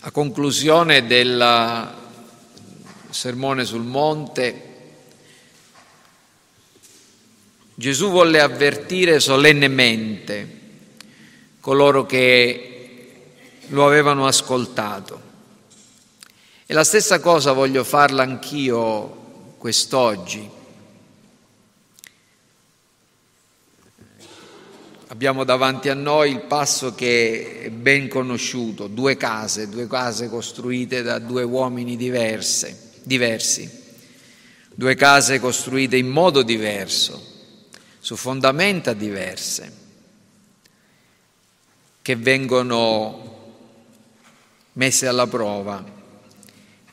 A conclusione del sermone sul monte, Gesù volle avvertire solennemente coloro che lo avevano ascoltato. E la stessa cosa voglio farla anch'io quest'oggi. Abbiamo davanti a noi il passo che è ben conosciuto, due case, due case costruite da due uomini diverse, diversi, due case costruite in modo diverso, su fondamenta diverse, che vengono messe alla prova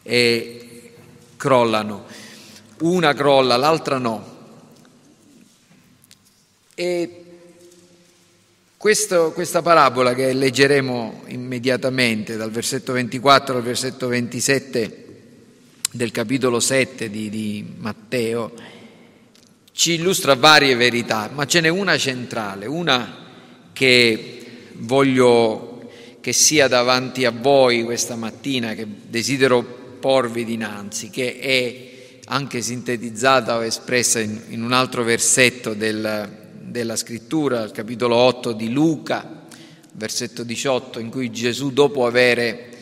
e crollano. Una crolla, l'altra no. E questo, questa parabola che leggeremo immediatamente dal versetto 24 al versetto 27 del capitolo 7 di, di Matteo ci illustra varie verità, ma ce n'è una centrale, una che voglio che sia davanti a voi questa mattina, che desidero porvi dinanzi, che è anche sintetizzata o espressa in, in un altro versetto del, della scrittura, al capitolo 8 di Luca, versetto 18, in cui Gesù dopo aver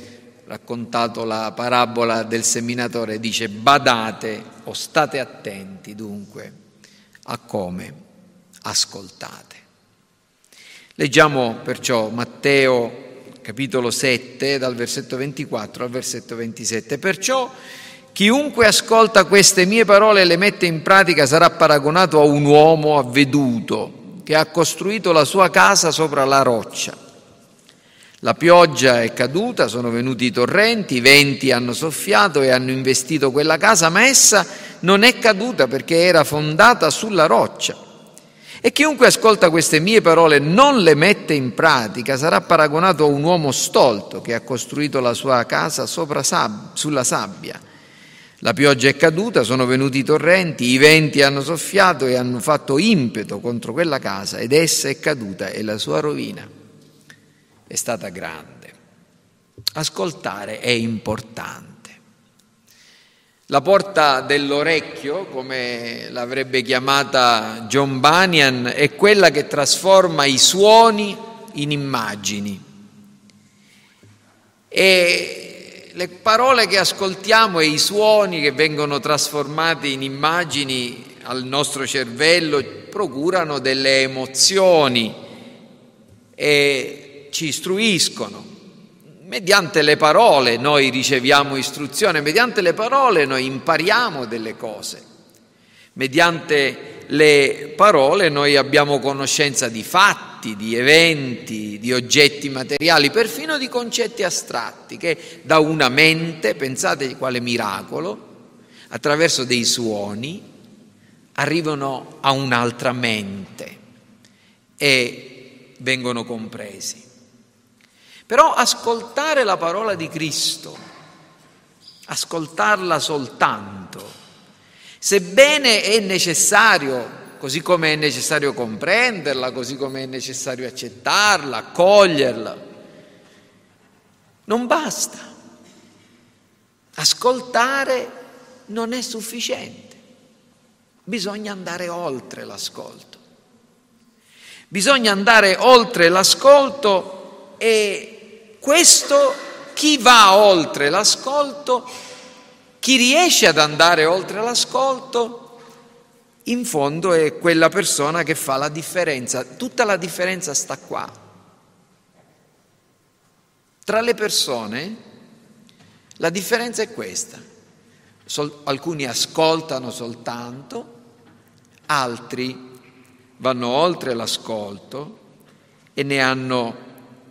raccontato la parabola del seminatore dice badate o state attenti dunque a come ascoltate. Leggiamo perciò Matteo capitolo 7 dal versetto 24 al versetto 27. Perciò Chiunque ascolta queste mie parole e le mette in pratica sarà paragonato a un uomo avveduto che ha costruito la sua casa sopra la roccia. La pioggia è caduta, sono venuti i torrenti, i venti hanno soffiato e hanno investito quella casa, ma essa non è caduta perché era fondata sulla roccia. E chiunque ascolta queste mie parole e non le mette in pratica sarà paragonato a un uomo stolto che ha costruito la sua casa sab- sulla sabbia. La pioggia è caduta, sono venuti i torrenti, i venti hanno soffiato e hanno fatto impeto contro quella casa ed essa è caduta e la sua rovina è stata grande. Ascoltare è importante. La porta dell'orecchio, come l'avrebbe chiamata John Bunyan, è quella che trasforma i suoni in immagini. E le parole che ascoltiamo e i suoni che vengono trasformati in immagini al nostro cervello procurano delle emozioni e ci istruiscono. Mediante le parole noi riceviamo istruzione, mediante le parole noi impariamo delle cose, mediante le parole noi abbiamo conoscenza di fatti, di eventi, di oggetti materiali, perfino di concetti astratti che da una mente, pensate quale miracolo, attraverso dei suoni arrivano a un'altra mente e vengono compresi. Però ascoltare la parola di Cristo, ascoltarla soltanto, Sebbene è necessario, così come è necessario comprenderla, così come è necessario accettarla, accoglierla, non basta. Ascoltare non è sufficiente, bisogna andare oltre l'ascolto. Bisogna andare oltre l'ascolto e questo, chi va oltre l'ascolto, chi riesce ad andare oltre l'ascolto, in fondo è quella persona che fa la differenza. Tutta la differenza sta qua. Tra le persone la differenza è questa. Sol- alcuni ascoltano soltanto, altri vanno oltre l'ascolto e ne hanno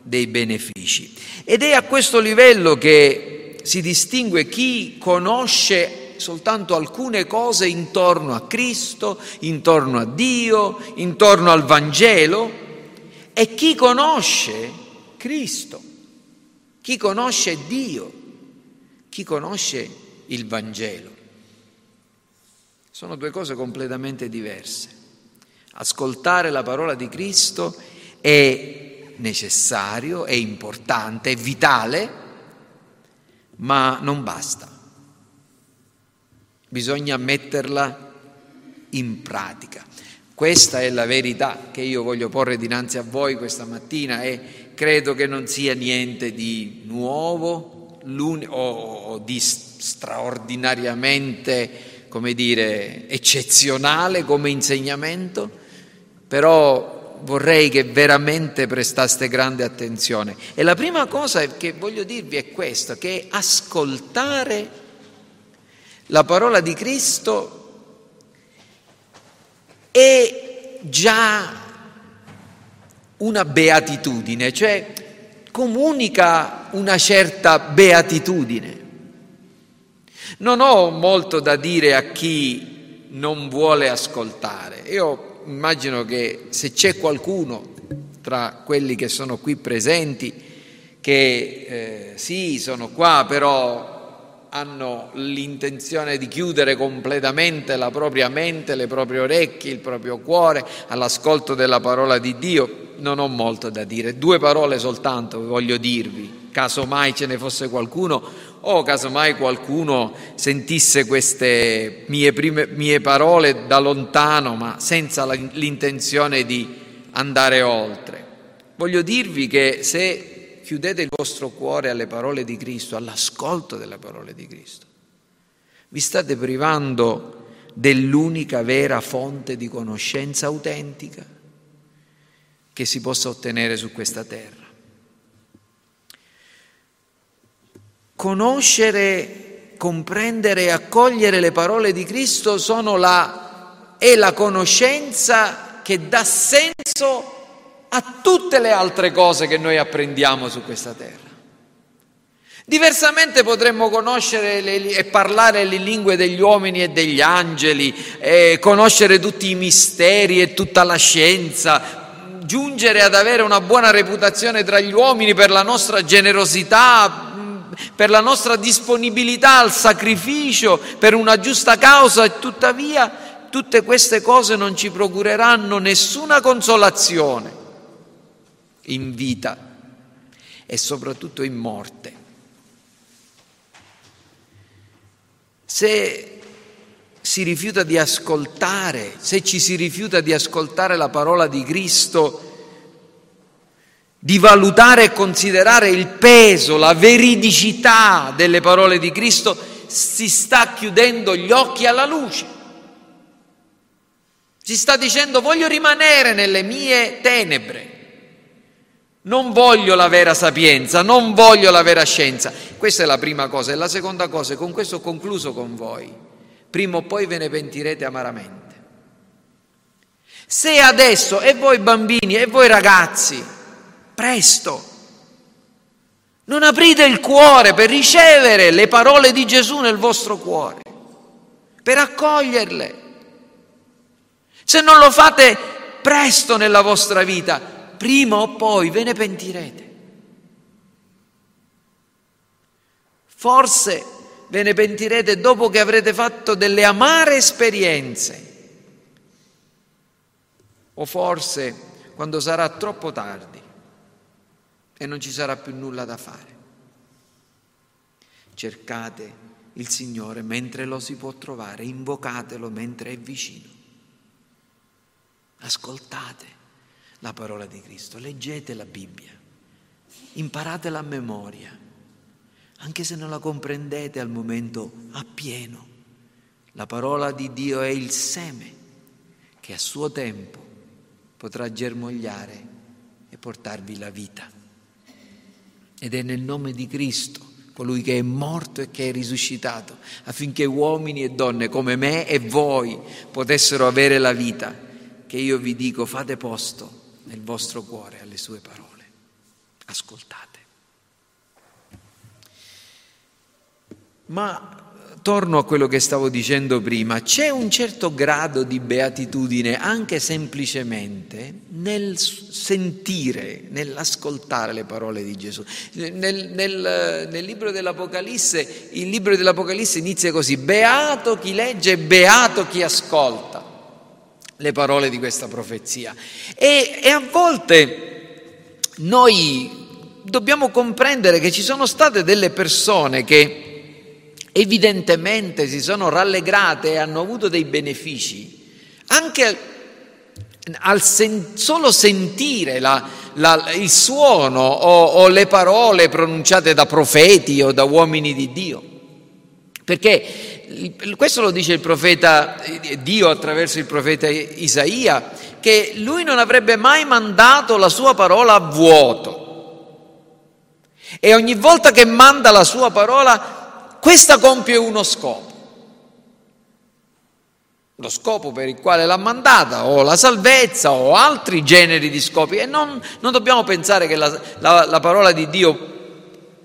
dei benefici. Ed è a questo livello che si distingue chi conosce soltanto alcune cose intorno a Cristo, intorno a Dio, intorno al Vangelo e chi conosce Cristo, chi conosce Dio, chi conosce il Vangelo. Sono due cose completamente diverse. Ascoltare la parola di Cristo è necessario, è importante, è vitale, ma non basta. Bisogna metterla in pratica. Questa è la verità che io voglio porre dinanzi a voi questa mattina e credo che non sia niente di nuovo o di straordinariamente, come dire, eccezionale come insegnamento, però vorrei che veramente prestaste grande attenzione. E la prima cosa che voglio dirvi è questa, che ascoltare la parola di Cristo è già una beatitudine, cioè comunica una certa beatitudine. Non ho molto da dire a chi non vuole ascoltare. Io immagino che se c'è qualcuno tra quelli che sono qui presenti che eh, sì, sono qua, però hanno l'intenzione di chiudere completamente la propria mente, le proprie orecchie, il proprio cuore all'ascolto della parola di Dio, non ho molto da dire. Due parole soltanto voglio dirvi, caso mai ce ne fosse qualcuno o caso mai qualcuno sentisse queste mie, prime, mie parole da lontano ma senza l'intenzione di andare oltre. Voglio dirvi che se chiudete il vostro cuore alle parole di Cristo, all'ascolto delle parole di Cristo. Vi state privando dell'unica vera fonte di conoscenza autentica che si possa ottenere su questa terra. Conoscere, comprendere e accogliere le parole di Cristo la, è la conoscenza che dà senso a tutte le altre cose che noi apprendiamo su questa terra. Diversamente potremmo conoscere le, e parlare le lingue degli uomini e degli angeli, e conoscere tutti i misteri e tutta la scienza, giungere ad avere una buona reputazione tra gli uomini per la nostra generosità, per la nostra disponibilità al sacrificio, per una giusta causa e tuttavia tutte queste cose non ci procureranno nessuna consolazione in vita e soprattutto in morte. Se si rifiuta di ascoltare, se ci si rifiuta di ascoltare la parola di Cristo, di valutare e considerare il peso, la veridicità delle parole di Cristo, si sta chiudendo gli occhi alla luce. Si sta dicendo voglio rimanere nelle mie tenebre. Non voglio la vera sapienza, non voglio la vera scienza. Questa è la prima cosa. E la seconda cosa, e con questo ho concluso con voi, prima o poi ve ne pentirete amaramente. Se adesso, e voi bambini, e voi ragazzi, presto, non aprite il cuore per ricevere le parole di Gesù nel vostro cuore, per accoglierle. Se non lo fate presto nella vostra vita, prima o poi ve ne pentirete. Forse ve ne pentirete dopo che avrete fatto delle amare esperienze. O forse quando sarà troppo tardi e non ci sarà più nulla da fare. Cercate il Signore mentre lo si può trovare, invocatelo mentre è vicino. Ascoltate la parola di Cristo, leggete la Bibbia, imparatela a memoria, anche se non la comprendete al momento appieno. La parola di Dio è il seme che a suo tempo potrà germogliare e portarvi la vita. Ed è nel nome di Cristo, colui che è morto e che è risuscitato, affinché uomini e donne come me e voi potessero avere la vita, che io vi dico fate posto nel vostro cuore alle sue parole. Ascoltate. Ma torno a quello che stavo dicendo prima, c'è un certo grado di beatitudine anche semplicemente nel sentire, nell'ascoltare le parole di Gesù. Nel, nel, nel, libro dell'Apocalisse, il libro dell'Apocalisse inizia così, beato chi legge, beato chi ascolta le parole di questa profezia. E, e a volte noi dobbiamo comprendere che ci sono state delle persone che evidentemente si sono rallegrate e hanno avuto dei benefici, anche al sen- solo sentire la, la, il suono o, o le parole pronunciate da profeti o da uomini di Dio. Perché questo lo dice il profeta Dio attraverso il profeta Isaia, che lui non avrebbe mai mandato la sua parola a vuoto. E ogni volta che manda la sua parola, questa compie uno scopo. Lo scopo per il quale l'ha mandata, o la salvezza, o altri generi di scopi. E non, non dobbiamo pensare che la, la, la parola di Dio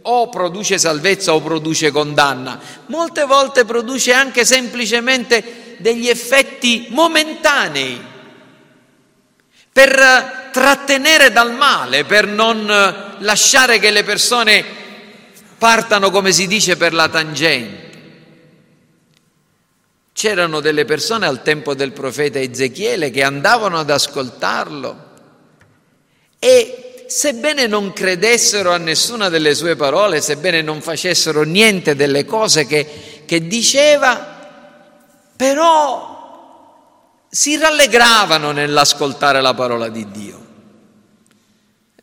o produce salvezza o produce condanna, molte volte produce anche semplicemente degli effetti momentanei per trattenere dal male, per non lasciare che le persone partano, come si dice, per la tangente. C'erano delle persone al tempo del profeta Ezechiele che andavano ad ascoltarlo e sebbene non credessero a nessuna delle sue parole, sebbene non facessero niente delle cose che, che diceva, però si rallegravano nell'ascoltare la parola di Dio.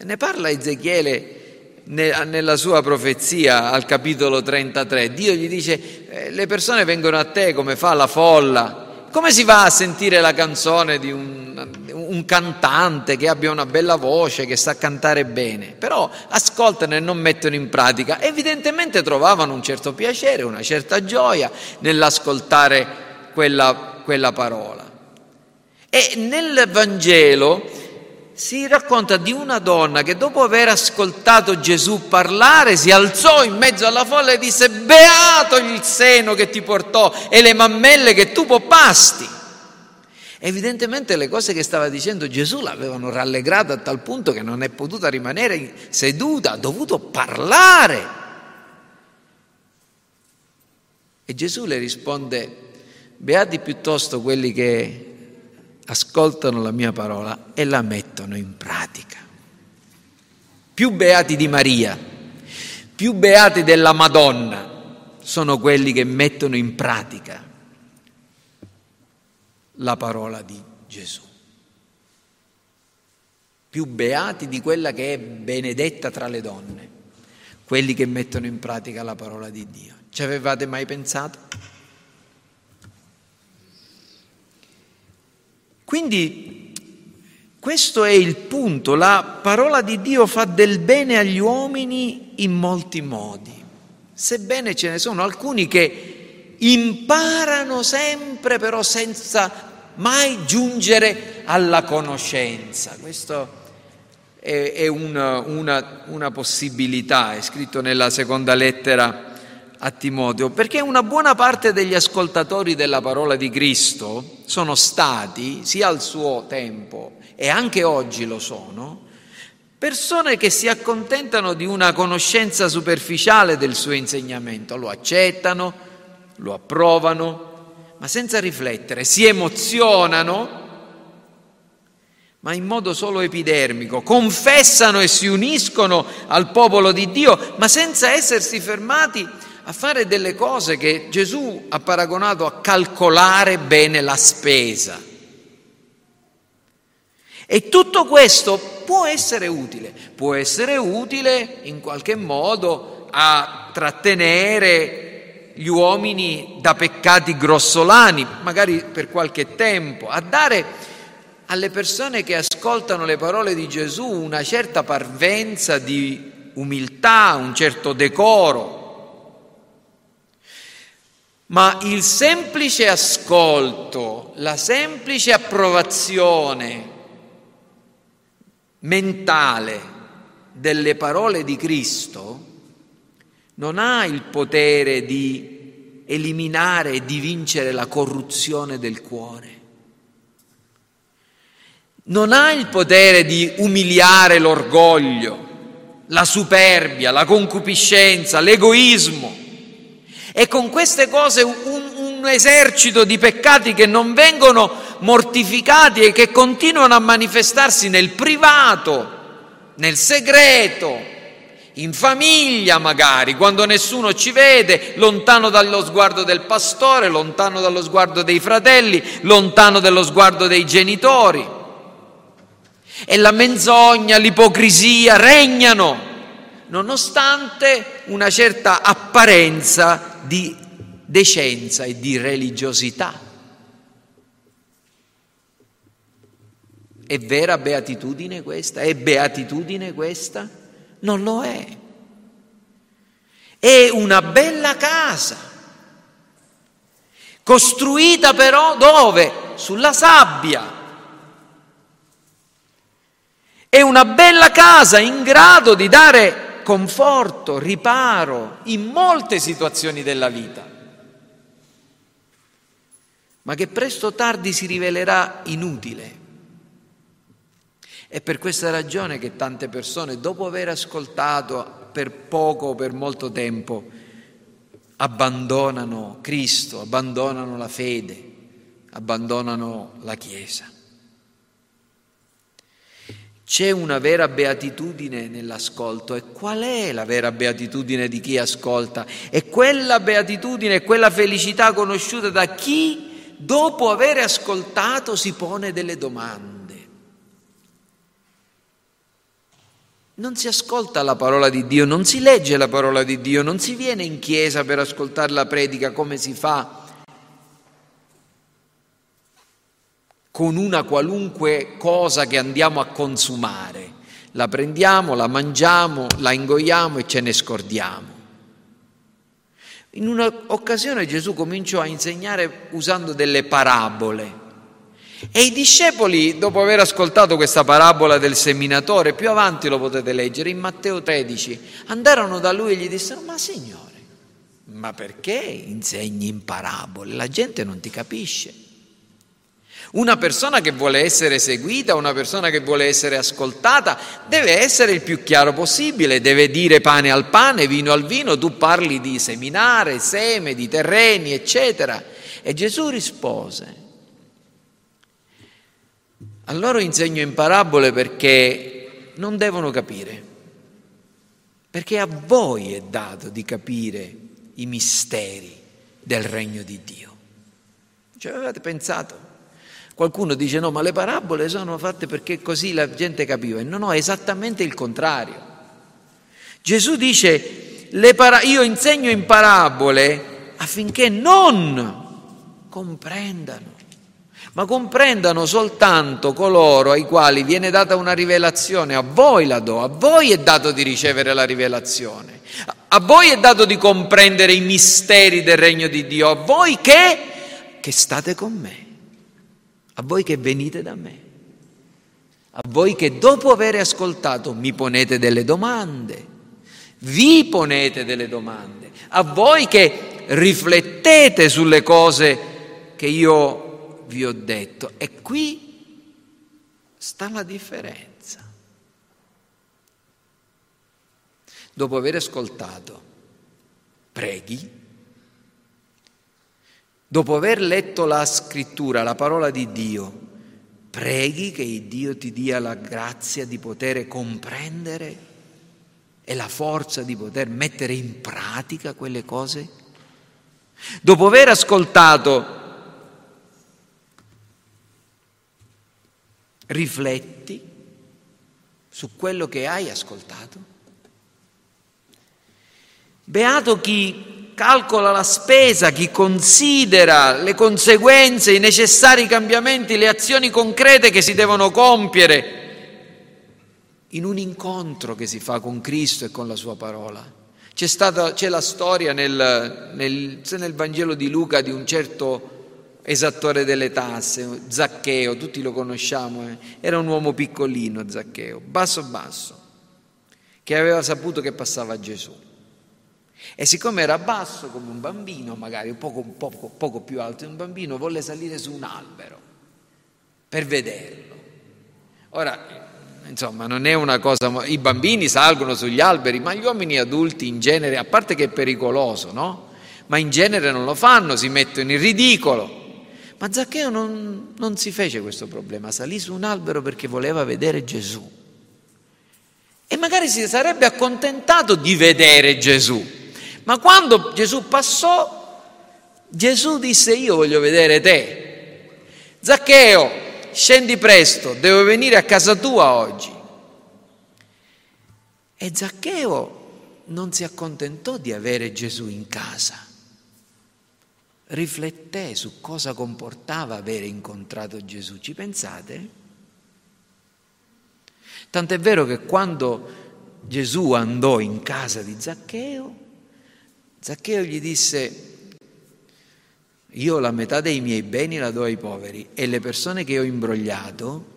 Ne parla Ezechiele nella sua profezia al capitolo 33. Dio gli dice, eh, le persone vengono a te come fa la folla, come si va a sentire la canzone di un, un, cantante che abbia una bella voce, che sa cantare bene? Però ascoltano e non mettono in pratica. Evidentemente trovavano un certo piacere, una certa gioia nell'ascoltare quella, quella parola. E nel Vangelo si racconta di una donna che dopo aver ascoltato Gesù parlare si alzò in mezzo alla folla e disse beato il seno che ti portò e le mammelle che tu poppasti. Evidentemente le cose che stava dicendo Gesù l'avevano rallegrata a tal punto che non è potuta rimanere seduta, ha dovuto parlare. E Gesù le risponde, beati piuttosto quelli che ascoltano la mia parola e la mettono in pratica. Più beati di Maria, più beati della Madonna sono quelli che mettono in pratica la parola di Gesù. Più beati di quella che è benedetta tra le donne, quelli che mettono in pratica la parola di Dio. Ci avevate mai pensato? Quindi questo è il punto, la parola di Dio fa del bene agli uomini in molti modi, sebbene ce ne sono alcuni che imparano sempre però senza mai giungere alla conoscenza. Questo è, una, una, una possibilità, è scritto nella seconda lettera a Timoteo, perché una buona parte degli ascoltatori della parola di Cristo sono stati, sia al suo tempo e anche oggi lo sono, persone che si accontentano di una conoscenza superficiale del suo insegnamento, lo accettano, lo approvano, ma senza riflettere, si emozionano, ma in modo solo epidermico, confessano e si uniscono al popolo di Dio, ma senza essersi fermati a fare delle cose che Gesù ha paragonato a calcolare bene la spesa. E tutto questo può essere utile, può essere utile in qualche modo a trattenere gli uomini da peccati grossolani, magari per qualche tempo, a dare alle persone che ascoltano le parole di Gesù una certa parvenza di umiltà, un certo decoro, ma il semplice ascolto, la semplice approvazione mentale delle parole di Cristo non ha il potere di eliminare e di vincere la corruzione del cuore. Non ha il potere di umiliare l'orgoglio, la superbia, la concupiscenza, l'egoismo e con queste cose un, un esercito di peccati che non vengono mortificati e che continuano a manifestarsi nel privato, nel segreto, in famiglia magari, quando nessuno ci vede, lontano dallo sguardo del pastore, lontano dallo sguardo dei fratelli, lontano dallo sguardo dei genitori. E la menzogna, l'ipocrisia regnano, nonostante una certa apparenza di decenza e di religiosità. È vera beatitudine questa? È beatitudine questa? Non lo è. È una bella casa, costruita però dove? Sulla sabbia. È una bella casa in grado di dare conforto, riparo in molte situazioni della vita, ma che presto o tardi si rivelerà inutile è per questa ragione che tante persone, dopo aver ascoltato per poco o per molto tempo, abbandonano Cristo, abbandonano la fede, abbandonano la Chiesa. C'è una vera beatitudine nell'ascolto e qual è la vera beatitudine di chi ascolta? È quella beatitudine, quella felicità conosciuta da chi dopo aver ascoltato si pone delle domande. Non si ascolta la parola di Dio, non si legge la parola di Dio, non si viene in chiesa per ascoltare la predica come si fa con una qualunque cosa che andiamo a consumare. La prendiamo, la mangiamo, la ingoiamo e ce ne scordiamo. In un'occasione Gesù cominciò a insegnare usando delle parabole. E i discepoli, dopo aver ascoltato questa parabola del seminatore, più avanti lo potete leggere, in Matteo 13, andarono da lui e gli dissero, ma Signore, ma perché insegni in parabole? La gente non ti capisce. Una persona che vuole essere seguita, una persona che vuole essere ascoltata, deve essere il più chiaro possibile, deve dire pane al pane, vino al vino, tu parli di seminare, seme, di terreni, eccetera. E Gesù rispose, a loro insegno in parabole perché non devono capire, perché a voi è dato di capire i misteri del regno di Dio. Ci avevate pensato? Qualcuno dice no, ma le parabole sono fatte perché così la gente capiva. No, no, è esattamente il contrario. Gesù dice, para- io insegno in parabole affinché non comprendano ma comprendano soltanto coloro ai quali viene data una rivelazione, a voi la do, a voi è dato di ricevere la rivelazione, a voi è dato di comprendere i misteri del regno di Dio, a voi che, che state con me, a voi che venite da me, a voi che dopo aver ascoltato mi ponete delle domande, vi ponete delle domande, a voi che riflettete sulle cose che io vi ho detto. E qui sta la differenza. Dopo aver ascoltato, preghi. Dopo aver letto la scrittura, la parola di Dio, preghi che Dio ti dia la grazia di poter comprendere e la forza di poter mettere in pratica quelle cose. Dopo aver ascoltato, Rifletti su quello che hai ascoltato. Beato chi calcola la spesa, chi considera le conseguenze, i necessari cambiamenti, le azioni concrete che si devono compiere in un incontro che si fa con Cristo e con la sua parola. C'è, stata, c'è la storia nel, nel, nel Vangelo di Luca di un certo esattore delle tasse, Zaccheo, tutti lo conosciamo, eh? era un uomo piccolino Zaccheo, basso basso, che aveva saputo che passava Gesù. E siccome era basso come un bambino, magari poco, poco, poco più alto di un bambino, volle salire su un albero per vederlo. Ora, insomma, non è una cosa... I bambini salgono sugli alberi, ma gli uomini adulti in genere, a parte che è pericoloso, no? Ma in genere non lo fanno, si mettono in ridicolo. Ma Zaccheo non, non si fece questo problema, salì su un albero perché voleva vedere Gesù. e magari si sarebbe accontentato di vedere Gesù. Ma quando Gesù passò, Gesù disse io voglio vedere te. Zaccheo, scendi presto, devo venire a casa tua oggi. E Zaccheo non si accontentò di avere Gesù in casa, rifletté su cosa comportava avere incontrato Gesù. Ci pensate? Tant'è vero che quando Gesù andò in casa di Zaccheo, Zaccheo gli disse, io la metà dei miei beni la do ai poveri e le persone che ho imbrogliato,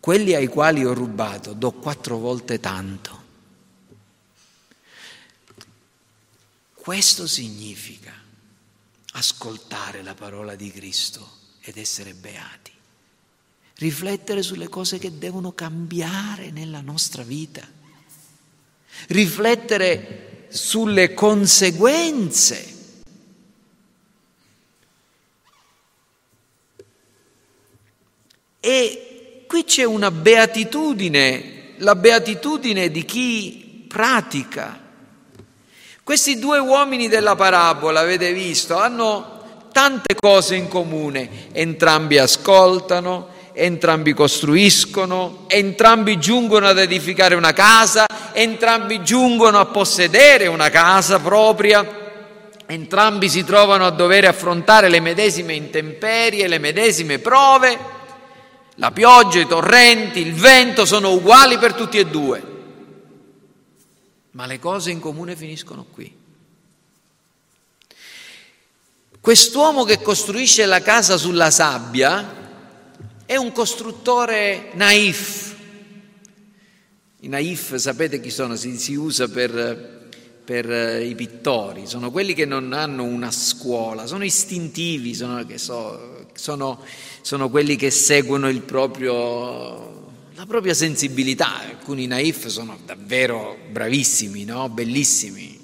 quelli ai quali ho rubato, do quattro volte tanto. Questo significa ascoltare la parola di Cristo ed essere beati, riflettere sulle cose che devono cambiare nella nostra vita, riflettere sulle conseguenze. E qui c'è una beatitudine, la beatitudine di chi pratica questi due uomini della parabola, avete visto, hanno tante cose in comune. Entrambi ascoltano, entrambi costruiscono, entrambi giungono ad edificare una casa, entrambi giungono a possedere una casa propria, entrambi si trovano a dover affrontare le medesime intemperie, le medesime prove. La pioggia, i torrenti, il vento sono uguali per tutti e due. Ma le cose in comune finiscono qui. Quest'uomo che costruisce la casa sulla sabbia è un costruttore naif. I naif sapete chi sono? Si, si usa per, per, i pittori, sono quelli che non hanno una scuola, sono istintivi, sono, so, sono, sono quelli che seguono proprio la propria sensibilità. Alcuni naif sono davvero bravissimi, no? bellissimi,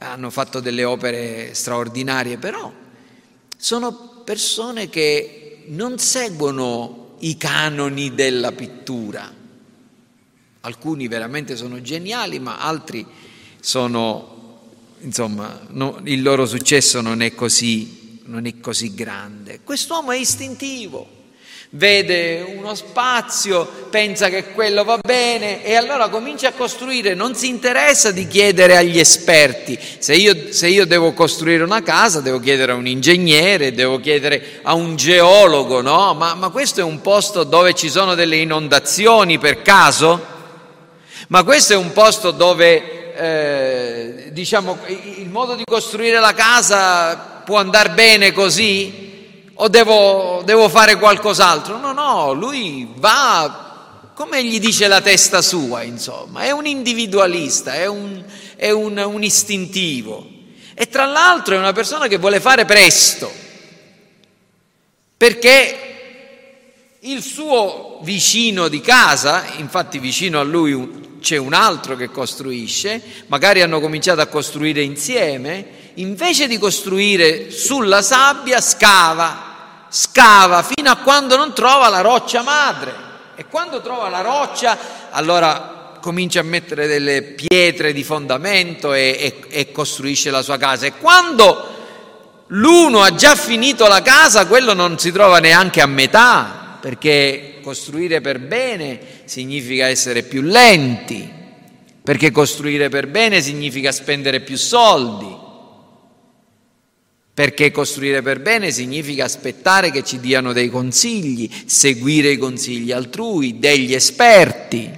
hanno fatto delle opere straordinarie, però sono persone che non seguono i canoni della pittura. Alcuni veramente sono geniali, ma altri sono, insomma, no, il loro successo non è così, non è così grande. Quest'uomo è istintivo vede uno spazio, pensa che quello va bene e allora comincia a costruire, non si interessa di chiedere agli esperti. Se io, se io devo costruire una casa devo chiedere a un ingegnere, devo chiedere a un geologo, no? Ma, ma questo è un posto dove ci sono delle inondazioni per caso? Ma questo è un posto dove, eh, diciamo, il modo di costruire la casa può andare bene così? O devo, devo fare qualcos'altro? No, no, lui va come gli dice la testa sua, insomma, è un individualista, è un, è un, un istintivo. E tra l'altro è una persona che vuole fare presto, perché il suo vicino di casa, infatti vicino a lui c'è un altro che costruisce, magari hanno cominciato a costruire insieme, invece di costruire sulla sabbia scava, scava fino a quando non trova la roccia madre. E quando trova la roccia, allora comincia a mettere delle pietre di fondamento e, e, e costruisce la sua casa. E quando l'uno ha già finito la casa, quello non si trova neanche a metà, perché costruire per bene significa essere più lenti, perché costruire per bene significa spendere più soldi, perché costruire per bene significa aspettare che ci diano dei consigli, seguire i consigli altrui, degli esperti.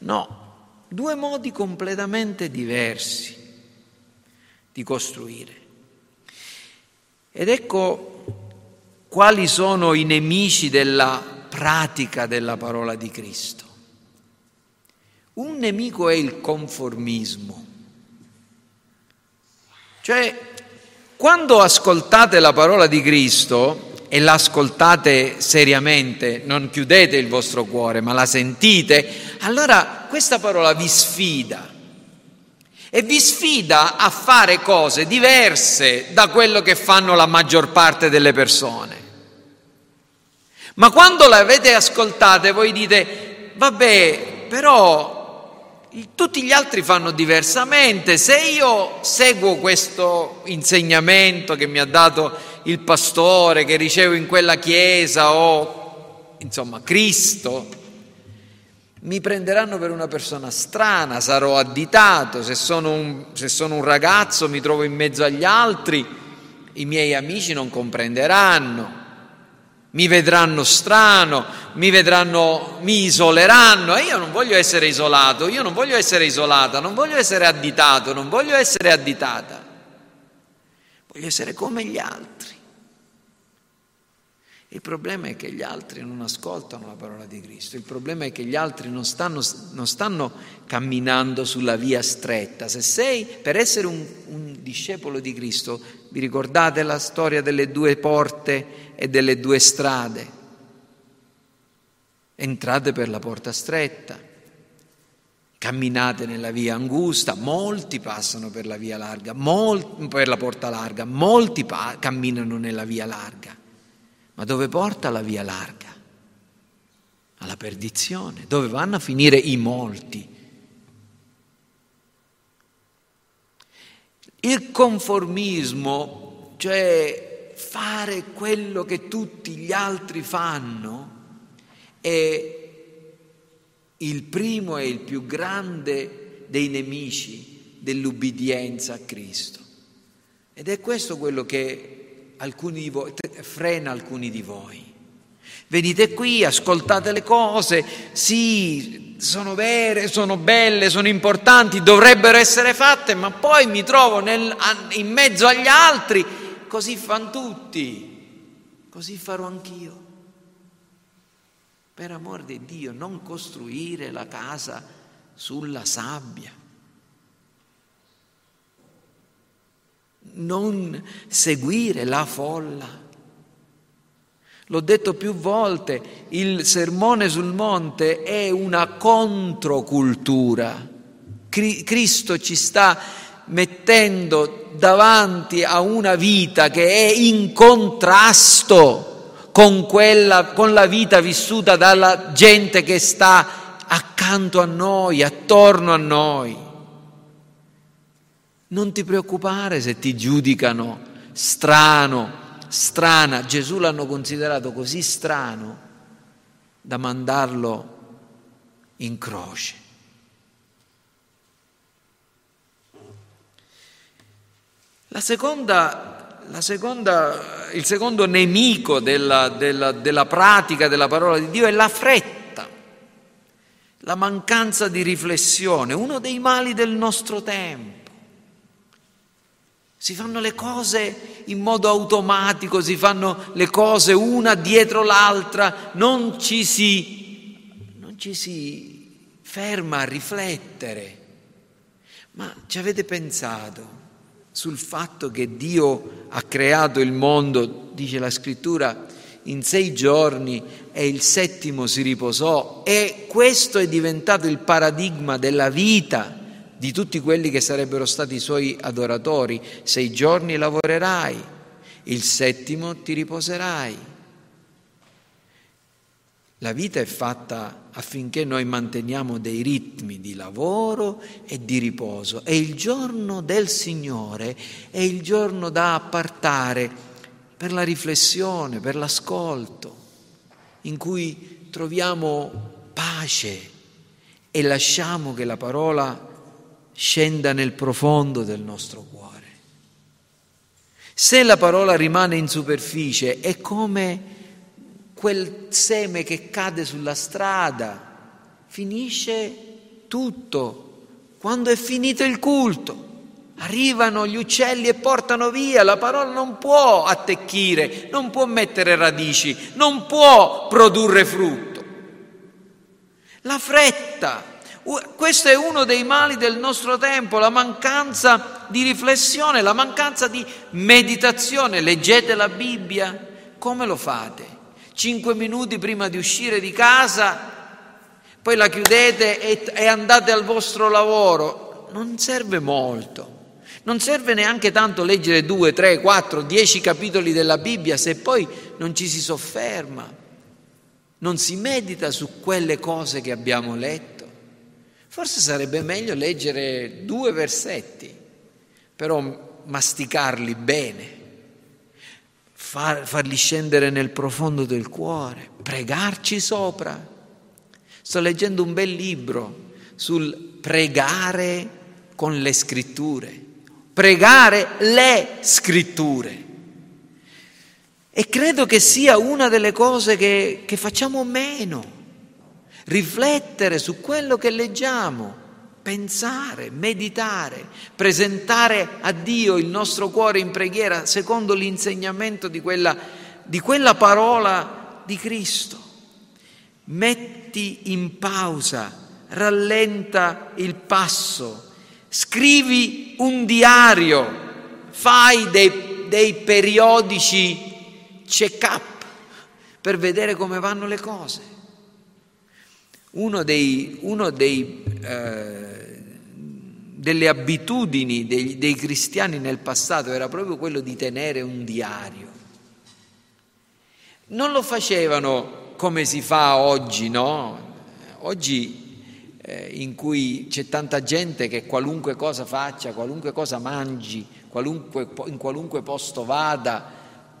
No, due modi completamente diversi di costruire. Ed ecco quali sono i nemici della pratica della parola di Cristo. Un nemico è il conformismo, cioè quando ascoltate la parola di Cristo e l'ascoltate seriamente, non chiudete il vostro cuore, ma la sentite, allora questa parola vi sfida e vi sfida a fare cose diverse da quello che fanno la maggior parte delle persone. Ma quando l'avete ascoltate voi dite, vabbè, però tutti gli altri fanno diversamente. Se io seguo questo insegnamento che mi ha dato il pastore, che ricevo in quella chiesa o insomma Cristo, mi prenderanno per una persona strana, sarò additato, se sono, un, se sono un ragazzo mi trovo in mezzo agli altri, i miei amici non comprenderanno, mi vedranno strano, mi vedranno, mi isoleranno e io non voglio essere isolato, io non voglio essere isolata, non voglio essere additato, non voglio essere additata, voglio essere come gli altri. Il problema è che gli altri non ascoltano la parola di Cristo, il problema è che gli altri non stanno, non stanno camminando sulla via stretta. Se sei, per essere un, un discepolo di Cristo, vi ricordate la storia delle due porte e delle due strade? Entrate per la porta stretta, camminate nella via angusta, molti passano per la via larga, molti, per la porta larga, molti pa- camminano nella via larga. Ma dove porta la via larga? Alla perdizione. Dove vanno a finire i molti? Il conformismo, cioè fare quello che tutti gli altri fanno, è il primo e il più grande dei nemici dell'ubbidienza a Cristo. Ed è questo quello che alcuni voi, frena alcuni di voi. Venite qui, ascoltate le cose, sì, sono vere, sono belle, sono importanti, dovrebbero essere fatte, ma poi mi trovo nel, in mezzo agli altri, così fanno tutti, così farò anch'io. Per amor di Dio, non costruire la casa sulla sabbia. non seguire la folla. L'ho detto più volte, il sermone sul monte è una controcultura. Cristo ci sta mettendo davanti a una vita che è in contrasto con, quella, con la vita vissuta dalla gente che sta accanto a noi, attorno a noi. Non ti preoccupare se ti giudicano strano, strana. Gesù l'hanno considerato così strano da mandarlo in croce. La seconda, la seconda, il secondo nemico della, della, della pratica della parola di Dio è la fretta, la mancanza di riflessione, uno dei mali del nostro tempo. Si fanno le cose in modo automatico, si fanno le cose una dietro l'altra, non ci si, non ci si ferma a riflettere. Ma ci avete pensato sul fatto che Dio ha creato il mondo, dice la scrittura, in sei giorni e il settimo si riposò e questo è diventato il paradigma della vita di tutti quelli che sarebbero stati i suoi adoratori. Sei giorni lavorerai, il settimo ti riposerai. La vita è fatta affinché noi manteniamo dei ritmi di lavoro e di riposo e il giorno del Signore è il giorno da appartare per la riflessione, per l'ascolto, in cui troviamo pace e lasciamo che la parola scenda nel profondo del nostro cuore. Se la parola rimane in superficie è come quel seme che cade sulla strada, finisce tutto. Quando è finito il culto, arrivano gli uccelli e portano via, la parola non può attecchire, non può mettere radici, non può produrre frutto. La fretta questo è uno dei mali del nostro tempo, la mancanza di riflessione, la mancanza di meditazione. Leggete la Bibbia, come lo fate? Cinque minuti prima di uscire di casa, poi la chiudete e, e andate al vostro lavoro. Non serve molto. Non serve neanche tanto leggere due, tre, quattro, dieci capitoli della Bibbia se poi non ci si sofferma, non si medita su quelle cose che abbiamo letto. Forse sarebbe meglio leggere due versetti, però masticarli bene, far, farli scendere nel profondo del cuore, pregarci sopra. Sto leggendo un bel libro sul pregare con le scritture, pregare le scritture. E credo che sia una delle cose che, che facciamo meno riflettere su quello che leggiamo, pensare, meditare, presentare a Dio il nostro cuore in preghiera secondo l'insegnamento di quella, di quella parola di Cristo. Metti in pausa, rallenta il passo, scrivi un diario, fai dei, dei periodici check-up per vedere come vanno le cose. Uno dei, uno dei, eh, delle abitudini dei, dei cristiani nel passato era proprio quello di tenere un diario. Non lo facevano come si fa oggi, no? Oggi eh, in cui c'è tanta gente che qualunque cosa faccia, qualunque cosa mangi, qualunque, in qualunque posto vada,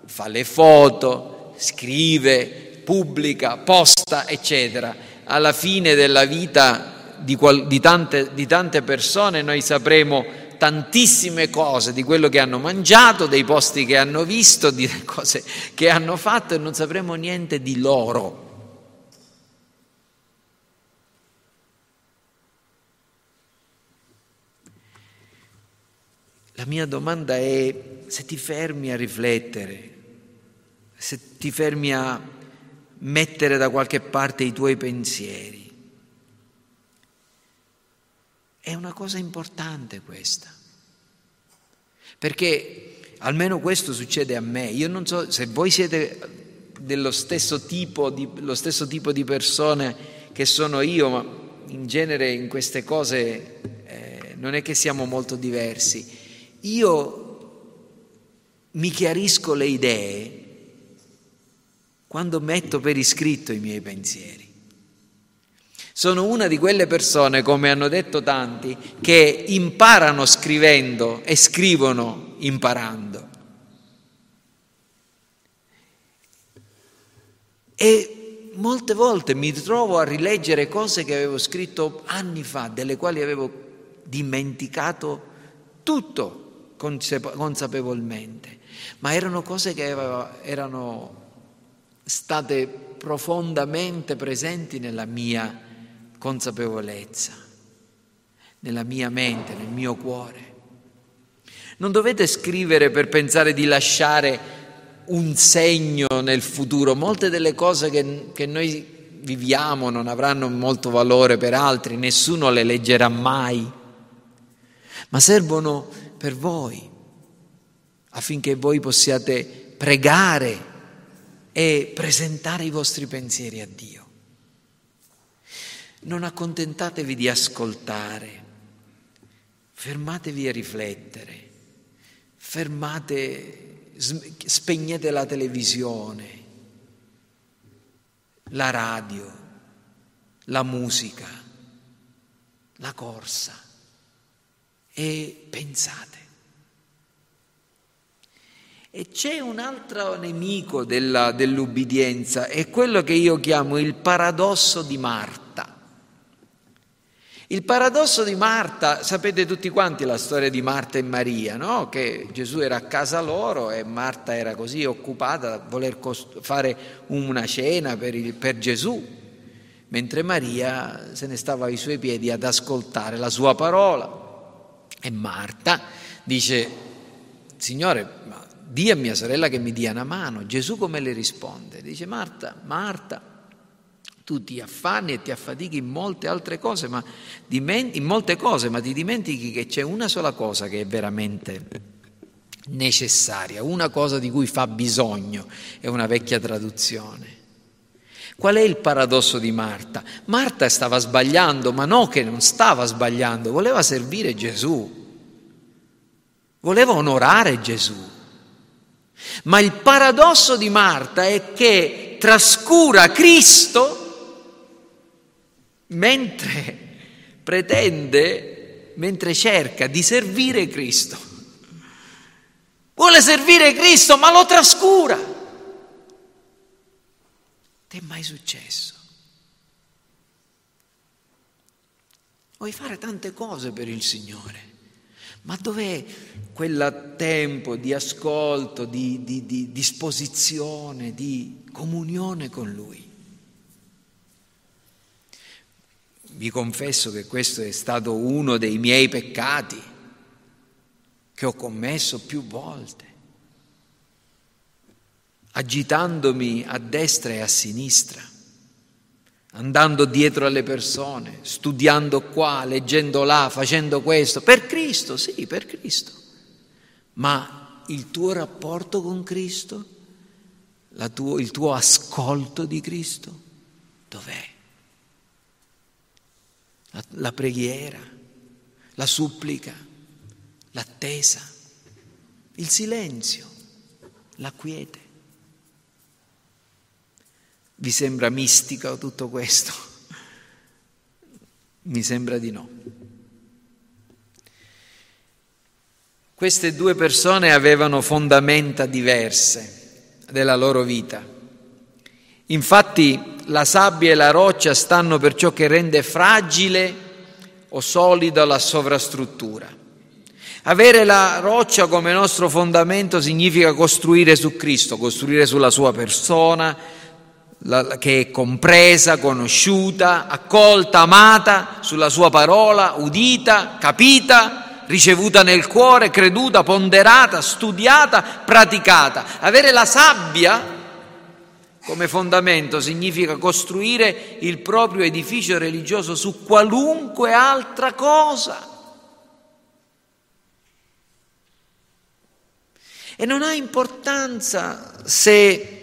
fa le foto, scrive, pubblica, posta, eccetera alla fine della vita di, qual, di, tante, di tante persone noi sapremo tantissime cose di quello che hanno mangiato, dei posti che hanno visto, di cose che hanno fatto e non sapremo niente di loro. La mia domanda è se ti fermi a riflettere, se ti fermi a mettere da qualche parte i tuoi pensieri. È una cosa importante questa, perché almeno questo succede a me. Io non so se voi siete dello stesso tipo di, stesso tipo di persone che sono io, ma in genere in queste cose eh, non è che siamo molto diversi. Io mi chiarisco le idee quando metto per iscritto i miei pensieri. Sono una di quelle persone, come hanno detto tanti, che imparano scrivendo e scrivono imparando. E molte volte mi trovo a rileggere cose che avevo scritto anni fa, delle quali avevo dimenticato tutto consapevolmente, ma erano cose che erano state profondamente presenti nella mia consapevolezza, nella mia mente, nel mio cuore. Non dovete scrivere per pensare di lasciare un segno nel futuro. Molte delle cose che, che noi viviamo non avranno molto valore per altri, nessuno le leggerà mai, ma servono per voi affinché voi possiate pregare e presentare i vostri pensieri a Dio. Non accontentatevi di ascoltare, fermatevi a riflettere, fermate, spegnete la televisione, la radio, la musica, la corsa e pensate. E c'è un altro nemico della, dell'ubbidienza, è quello che io chiamo il paradosso di Marta. Il paradosso di Marta, sapete tutti quanti la storia di Marta e Maria, no? che Gesù era a casa loro e Marta era così occupata a voler cost- fare una cena per, il, per Gesù, mentre Maria se ne stava ai suoi piedi ad ascoltare la sua parola. E Marta dice, Signore, ma di a mia sorella che mi dia una mano. Gesù come le risponde? Dice Marta, Marta, tu ti affanni e ti affatichi in molte altre cose, ma in molte cose, ma ti dimentichi che c'è una sola cosa che è veramente necessaria, una cosa di cui fa bisogno, è una vecchia traduzione. Qual è il paradosso di Marta? Marta stava sbagliando, ma no che non stava sbagliando, voleva servire Gesù, voleva onorare Gesù. Ma il paradosso di Marta è che trascura Cristo mentre pretende, mentre cerca di servire Cristo, vuole servire Cristo ma lo trascura. Ti è mai successo? Vuoi fare tante cose per il Signore, ma dov'è quel tempo di ascolto, di, di, di disposizione, di comunione con Lui? Vi confesso che questo è stato uno dei miei peccati che ho commesso più volte, agitandomi a destra e a sinistra andando dietro alle persone, studiando qua, leggendo là, facendo questo, per Cristo, sì, per Cristo. Ma il tuo rapporto con Cristo, tuo, il tuo ascolto di Cristo, dov'è? La, la preghiera, la supplica, l'attesa, il silenzio, la quiete. Vi sembra mistico tutto questo? Mi sembra di no. Queste due persone avevano fondamenta diverse della loro vita. Infatti la sabbia e la roccia stanno per ciò che rende fragile o solida la sovrastruttura. Avere la roccia come nostro fondamento significa costruire su Cristo, costruire sulla sua persona, la, che è compresa, conosciuta, accolta, amata sulla sua parola, udita, capita, ricevuta nel cuore, creduta, ponderata, studiata, praticata. Avere la sabbia come fondamento significa costruire il proprio edificio religioso su qualunque altra cosa. E non ha importanza se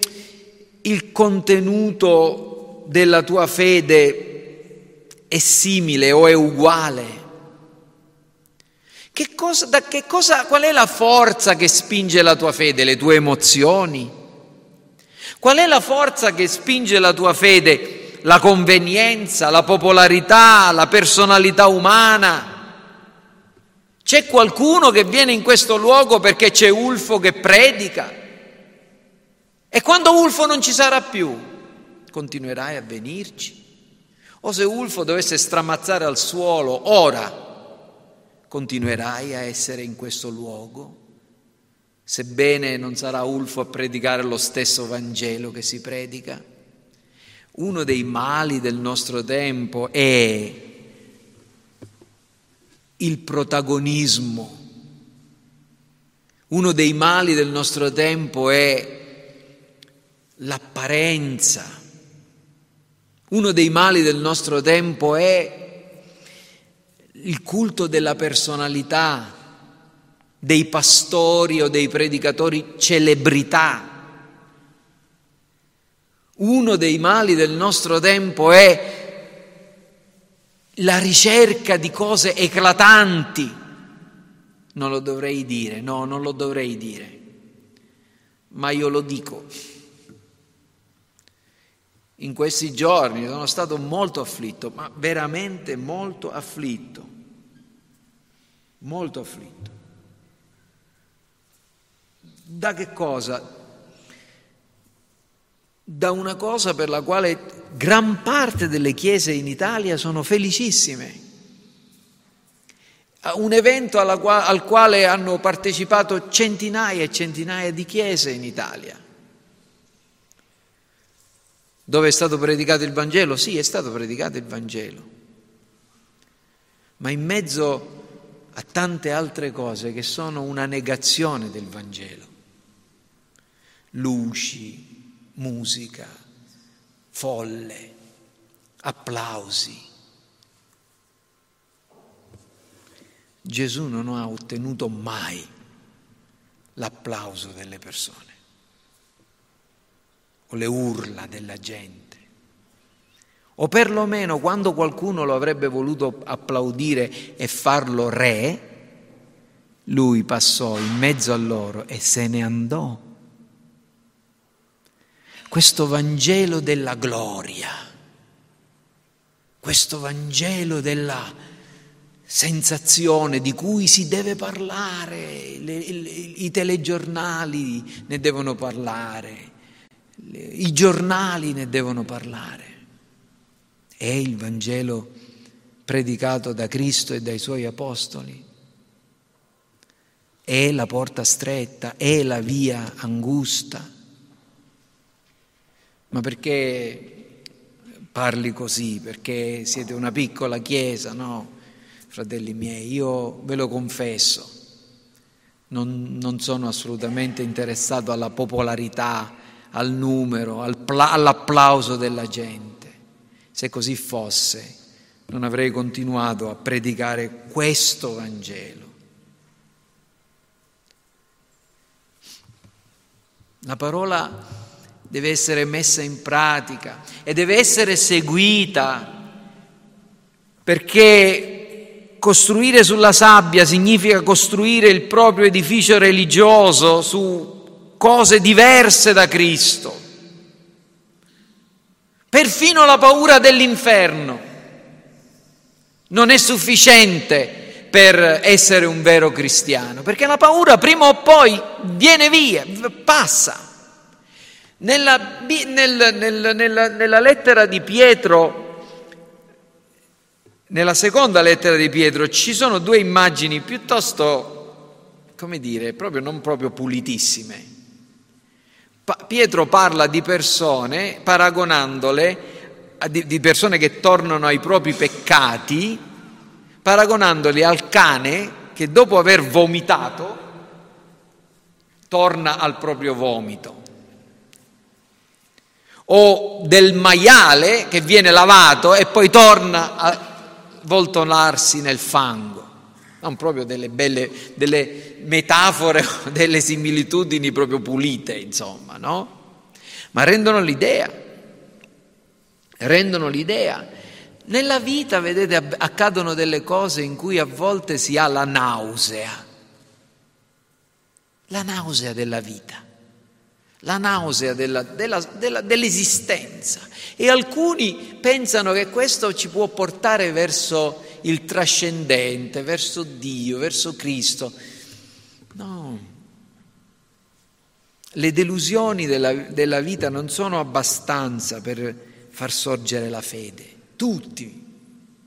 il contenuto della tua fede è simile o è uguale? Che cosa, che cosa, qual è la forza che spinge la tua fede? Le tue emozioni? Qual è la forza che spinge la tua fede? La convenienza, la popolarità, la personalità umana? C'è qualcuno che viene in questo luogo perché c'è Ulfo che predica? E quando Ulfo non ci sarà più, continuerai a venirci? O se Ulfo dovesse stramazzare al suolo ora, continuerai a essere in questo luogo? Sebbene non sarà Ulfo a predicare lo stesso Vangelo che si predica? Uno dei mali del nostro tempo è il protagonismo. Uno dei mali del nostro tempo è l'apparenza. Uno dei mali del nostro tempo è il culto della personalità, dei pastori o dei predicatori celebrità. Uno dei mali del nostro tempo è la ricerca di cose eclatanti. Non lo dovrei dire, no, non lo dovrei dire, ma io lo dico in questi giorni, sono stato molto afflitto, ma veramente molto afflitto, molto afflitto. Da che cosa? Da una cosa per la quale gran parte delle chiese in Italia sono felicissime. Un evento al quale hanno partecipato centinaia e centinaia di chiese in Italia dove è stato predicato il Vangelo? Sì, è stato predicato il Vangelo, ma in mezzo a tante altre cose che sono una negazione del Vangelo. Luci, musica, folle, applausi. Gesù non ha ottenuto mai l'applauso delle persone o le urla della gente. O perlomeno quando qualcuno lo avrebbe voluto applaudire e farlo re, lui passò in mezzo a loro e se ne andò. Questo Vangelo della gloria, questo Vangelo della sensazione di cui si deve parlare, le, le, i telegiornali ne devono parlare, le, i giornali ne devono parlare. È il Vangelo predicato da Cristo e dai suoi apostoli. È la porta stretta, è la via angusta. Ma perché parli così? Perché siete una piccola chiesa? No, fratelli miei, io ve lo confesso, non, non sono assolutamente interessato alla popolarità, al numero, al pla- all'applauso della gente. Se così fosse, non avrei continuato a predicare questo Vangelo. La parola deve essere messa in pratica e deve essere seguita perché costruire sulla sabbia significa costruire il proprio edificio religioso su cose diverse da Cristo. Perfino la paura dell'inferno non è sufficiente per essere un vero cristiano, perché la paura prima o poi viene via, passa. Nella, nel, nel, nella, nella lettera di Pietro, nella seconda lettera di Pietro, ci sono due immagini piuttosto, come dire, proprio non proprio pulitissime. Pietro parla di persone paragonandole di persone che tornano ai propri peccati, paragonandoli al cane che dopo aver vomitato torna al proprio vomito. O del maiale che viene lavato e poi torna a voltonarsi nel fango. Non proprio delle belle delle metafore, delle similitudini proprio pulite, insomma, no? Ma rendono l'idea rendono l'idea. Nella vita, vedete, accadono delle cose in cui a volte si ha la nausea, la nausea della vita, la nausea della, della, della, dell'esistenza. E alcuni pensano che questo ci può portare verso il trascendente, verso Dio, verso Cristo. No, le delusioni della, della vita non sono abbastanza per far sorgere la fede. Tutti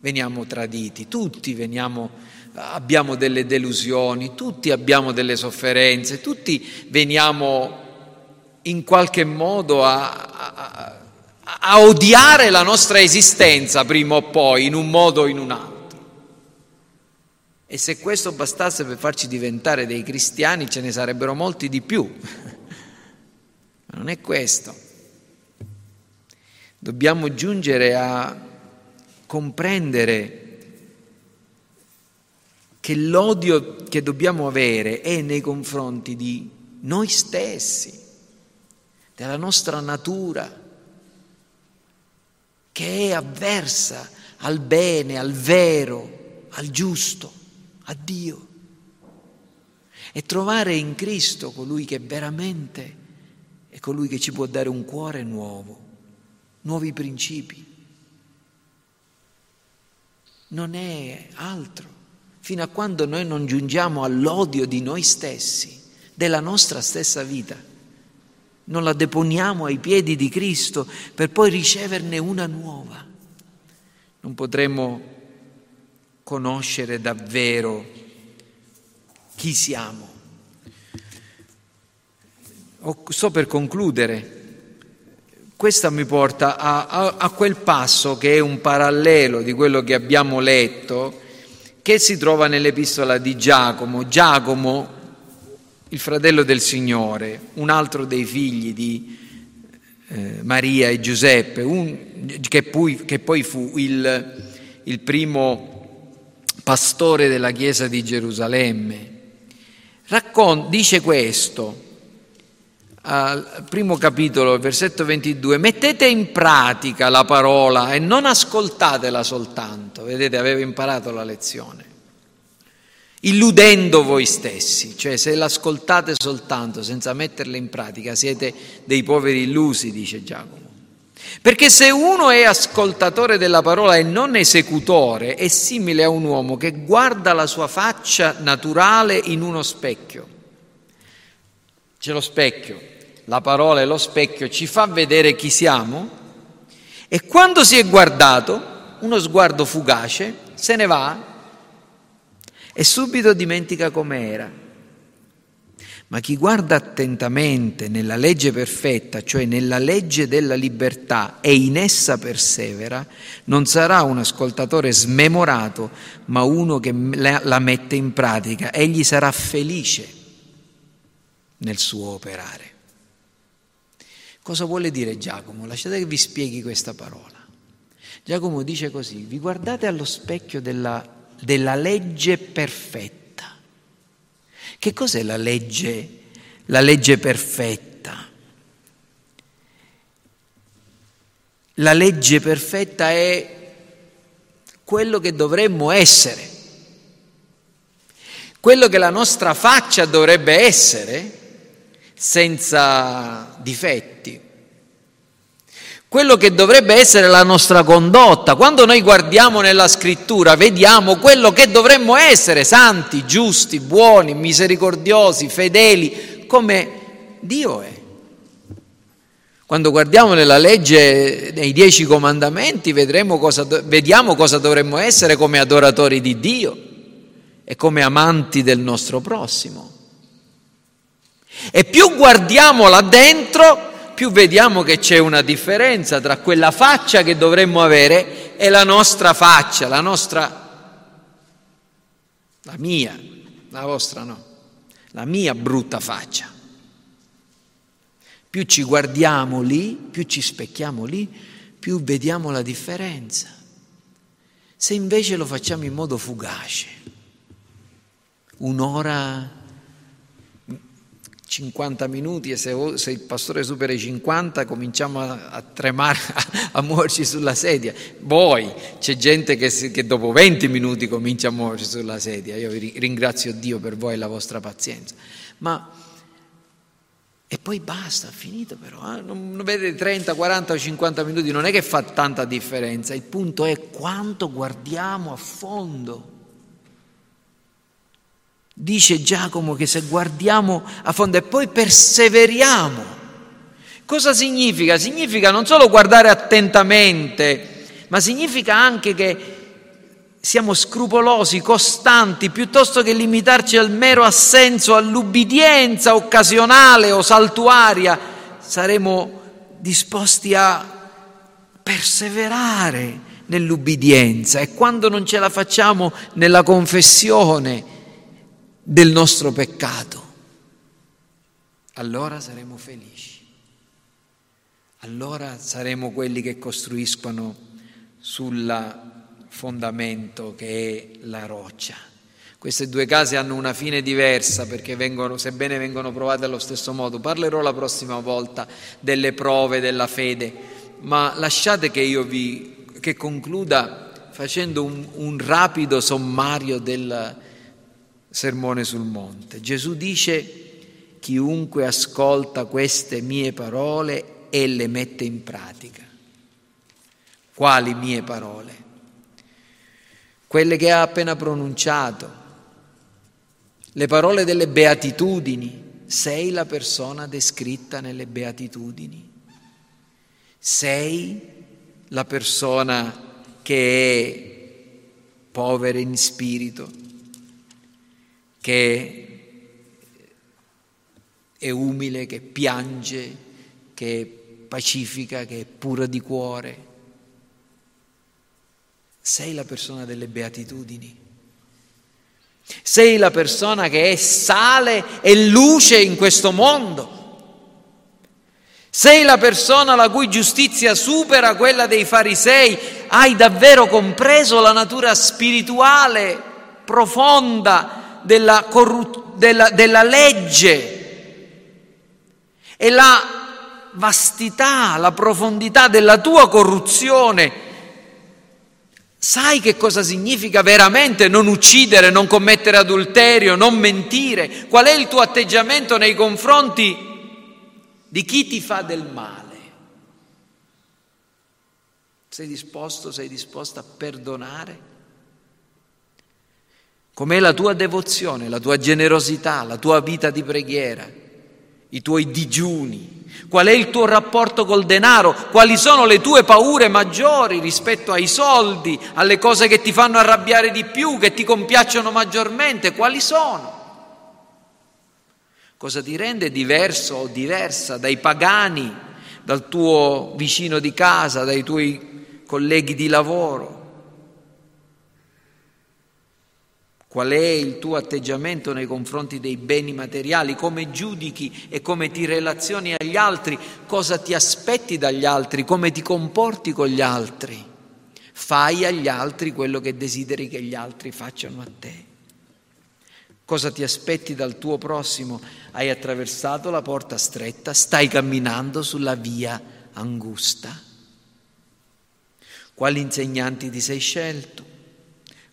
veniamo traditi, tutti veniamo, abbiamo delle delusioni, tutti abbiamo delle sofferenze, tutti veniamo in qualche modo a, a, a odiare la nostra esistenza prima o poi, in un modo o in un altro. E se questo bastasse per farci diventare dei cristiani, ce ne sarebbero molti di più. Ma non è questo. Dobbiamo giungere a comprendere che l'odio che dobbiamo avere è nei confronti di noi stessi, della nostra natura, che è avversa al bene, al vero, al giusto, a Dio. E trovare in Cristo colui che veramente è colui che ci può dare un cuore nuovo nuovi principi. Non è altro. Fino a quando noi non giungiamo all'odio di noi stessi, della nostra stessa vita, non la deponiamo ai piedi di Cristo per poi riceverne una nuova, non potremo conoscere davvero chi siamo. sto per concludere. Questo mi porta a, a, a, quel passo che è un parallelo di quello che abbiamo letto, che si trova nell'epistola di Giacomo. Giacomo, il fratello del Signore, un altro dei figli di eh, Maria e Giuseppe, un, che, poi, che, poi, fu il, il primo pastore della chiesa di Gerusalemme. Raccon- dice questo al primo capitolo, versetto 22, mettete in pratica la parola e non ascoltatela soltanto, vedete, aveva imparato la lezione, illudendo voi stessi, cioè se l'ascoltate soltanto senza metterla in pratica siete dei poveri illusi, dice Giacomo. Perché se uno è ascoltatore della parola e non esecutore, è simile a un uomo che guarda la sua faccia naturale in uno specchio. C'è lo specchio, la parola e lo specchio ci fa vedere chi siamo e quando si è guardato, uno sguardo fugace, se ne va e subito dimentica com'era. Ma chi guarda attentamente nella legge perfetta, cioè nella legge della libertà, e in essa persevera, non sarà un ascoltatore smemorato, ma uno che la mette in pratica. Egli sarà felice nel suo operare. Cosa vuole dire Giacomo? Lasciate che vi spieghi questa parola. Giacomo dice così, vi guardate allo specchio della, della legge perfetta. Che cos'è la legge, la legge perfetta? La legge perfetta è quello che dovremmo essere, quello che la nostra faccia dovrebbe essere senza difetti quello che dovrebbe essere la nostra condotta. Quando noi guardiamo nella scrittura vediamo quello che dovremmo essere, santi, giusti, buoni, misericordiosi, fedeli, come Dio è. Quando guardiamo nella legge, nei dieci comandamenti, cosa, vediamo cosa dovremmo essere come adoratori di Dio e come amanti del nostro prossimo. E più guardiamo là dentro, più vediamo che c'è una differenza tra quella faccia che dovremmo avere e la nostra faccia, la nostra, la mia, la vostra no, la mia brutta faccia. Più ci guardiamo lì, più ci specchiamo lì, più vediamo la differenza. Se invece lo facciamo in modo fugace, un'ora 50 minuti e se, se, il pastore supera i 50 cominciamo a, a tremare, a, a, muoverci sulla sedia. Poi c'è gente che, che, dopo 20 minuti comincia a muoversi sulla sedia. Io vi ringrazio Dio per voi e la vostra pazienza. Ma e poi basta, finito però. Eh? Non, non vedete 30, 40 o 50 minuti, non è che fa tanta differenza. Il punto è quanto guardiamo a fondo Dice Giacomo che se guardiamo a fondo e poi perseveriamo, cosa significa? Significa non solo guardare attentamente, ma significa anche che siamo scrupolosi, costanti, piuttosto che limitarci al mero assenso, all'ubbidienza occasionale o saltuaria, saremo disposti a perseverare nell'ubbidienza e quando non ce la facciamo nella confessione, del nostro peccato, allora saremo felici. Allora saremo quelli che costruiscono sul fondamento che è la roccia. Queste due case hanno una fine diversa perché vengono, sebbene vengono provate allo stesso modo. Parlerò la prossima volta delle prove della fede, ma lasciate che io vi che concluda facendo un, un rapido sommario del, sermone sul monte. Gesù dice, chiunque ascolta queste mie parole e le mette in pratica. Quali mie parole? Quelle che ha appena pronunciato, le parole delle beatitudini. Sei la persona descritta nelle beatitudini. Sei la persona che è povera in spirito, che è umile, che piange, che è pacifica, che è pura di cuore. Sei la persona delle beatitudini. Sei la persona che è sale e luce in questo mondo. Sei la persona la cui giustizia supera quella dei farisei. Hai davvero compreso la natura spirituale profonda della, corru- della, della legge e la vastità, la profondità della tua corruzione. Sai che cosa significa veramente non uccidere, non commettere adulterio, non mentire? Qual è il tuo atteggiamento nei confronti di chi ti fa del male? Sei disposto, sei disposta a perdonare? Com'è la tua devozione, la tua generosità, la tua vita di preghiera, i tuoi digiuni? Qual è il tuo rapporto col denaro? Quali sono le tue paure maggiori rispetto ai soldi, alle cose che ti fanno arrabbiare di più, che ti compiacciono maggiormente? Quali sono? Cosa ti rende diverso o diversa dai pagani, dal tuo vicino di casa, dai tuoi colleghi di lavoro? Qual è il tuo atteggiamento nei confronti dei beni materiali? Come giudichi e come ti relazioni agli altri? Cosa ti aspetti dagli altri? Come ti comporti con gli altri? Fai agli altri quello che desideri che gli altri facciano a te. Cosa ti aspetti dal tuo prossimo? Hai attraversato la porta stretta, stai camminando sulla via angusta. Quali insegnanti ti sei scelto?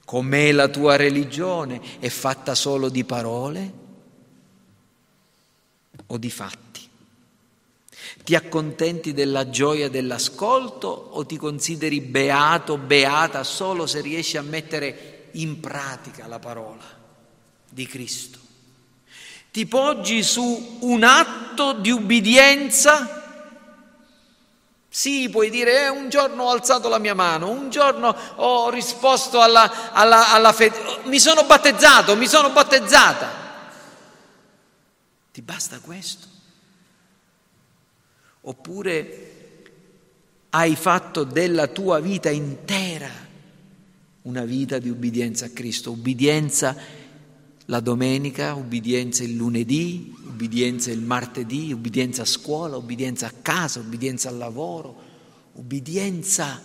Com'è la tua religione? È fatta solo di parole o di fatti? Ti accontenti della gioia dell'ascolto o ti consideri beato, beata solo se riesci a mettere in pratica la parola di Cristo? Ti poggi su un atto di ubbidienza sì, puoi dire, eh, un giorno ho alzato la mia mano, un giorno ho risposto alla, alla, alla fede, mi sono battezzato, mi sono battezzata. Ti basta questo? Oppure hai fatto della tua vita intera una vita di ubbidienza a Cristo, ubbidienza la domenica, ubbidienza il lunedì, ubbidienza il martedì, ubbidienza a scuola, ubbidienza a casa, ubbidienza al lavoro, ubbidienza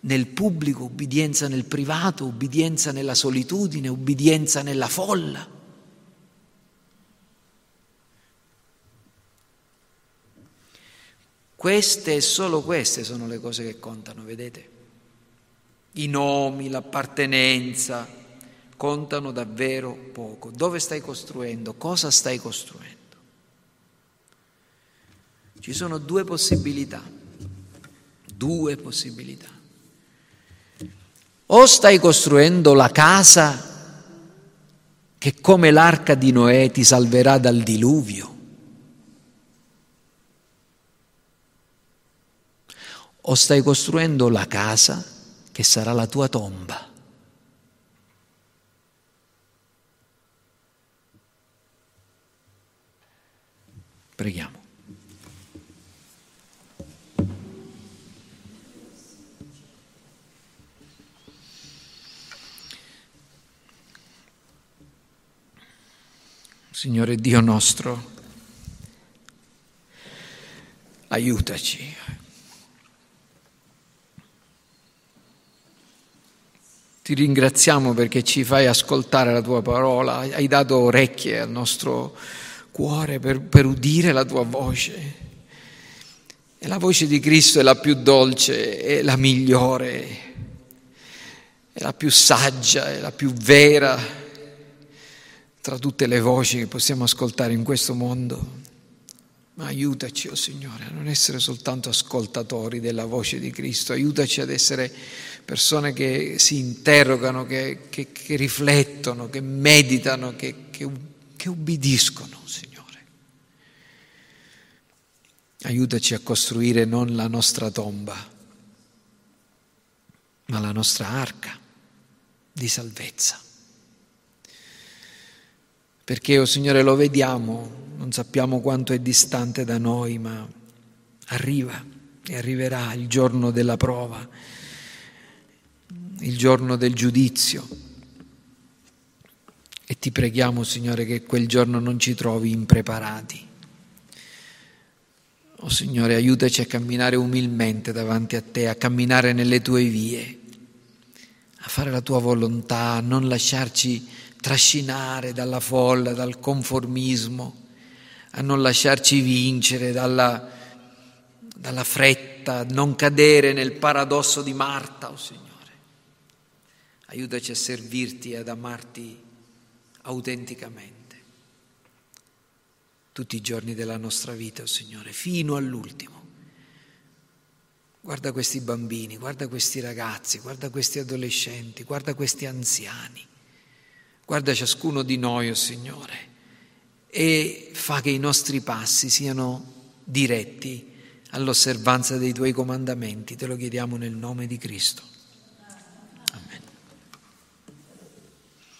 nel pubblico, ubbidienza nel privato, ubbidienza nella solitudine, ubbidienza nella folla. Queste e solo queste sono le cose che contano, vedete? I nomi, l'appartenenza, contano davvero poco. Dove stai costruendo? Cosa stai costruendo? Ci sono due possibilità, due possibilità. O stai costruendo la casa che come l'arca di Noè ti salverà dal diluvio, o stai costruendo la casa che sarà la tua tomba. Preghiamo. Signore Dio nostro, aiutaci. Ti ringraziamo perché ci fai ascoltare la tua parola, hai dato orecchie al nostro cuore per, per udire la tua voce. E la voce di Cristo è la più dolce, è la migliore, è la più saggia, è la più vera tra tutte le voci che possiamo ascoltare in questo mondo. Ma aiutaci, oh Signore, a non essere soltanto ascoltatori della voce di Cristo, aiutaci ad essere persone che si interrogano, che, che, che riflettono, che meditano, che, che che ubbidiscono, Signore. Aiutaci a costruire non la nostra tomba, ma la nostra arca di salvezza. Perché, oh Signore, lo vediamo, non sappiamo quanto è distante da noi, ma arriva e arriverà il giorno della prova, il giorno del giudizio e ti preghiamo, Signore, che quel giorno non ci trovi impreparati. Oh Signore, aiutaci a camminare umilmente davanti a te, a camminare nelle tue vie, a fare la tua volontà, a non lasciarci trascinare dalla folla, dal conformismo, a non lasciarci vincere dalla, dalla fretta, a non cadere nel paradosso di Marta, oh Signore. Aiutaci a servirti e ad amarti autenticamente tutti i giorni della nostra vita, oh Signore, fino all'ultimo. Guarda questi bambini, guarda questi ragazzi, guarda questi adolescenti, guarda questi anziani. Guarda ciascuno di noi, oh Signore, e fa che i nostri passi siano diretti all'osservanza dei tuoi comandamenti. Te lo chiediamo nel nome di Cristo.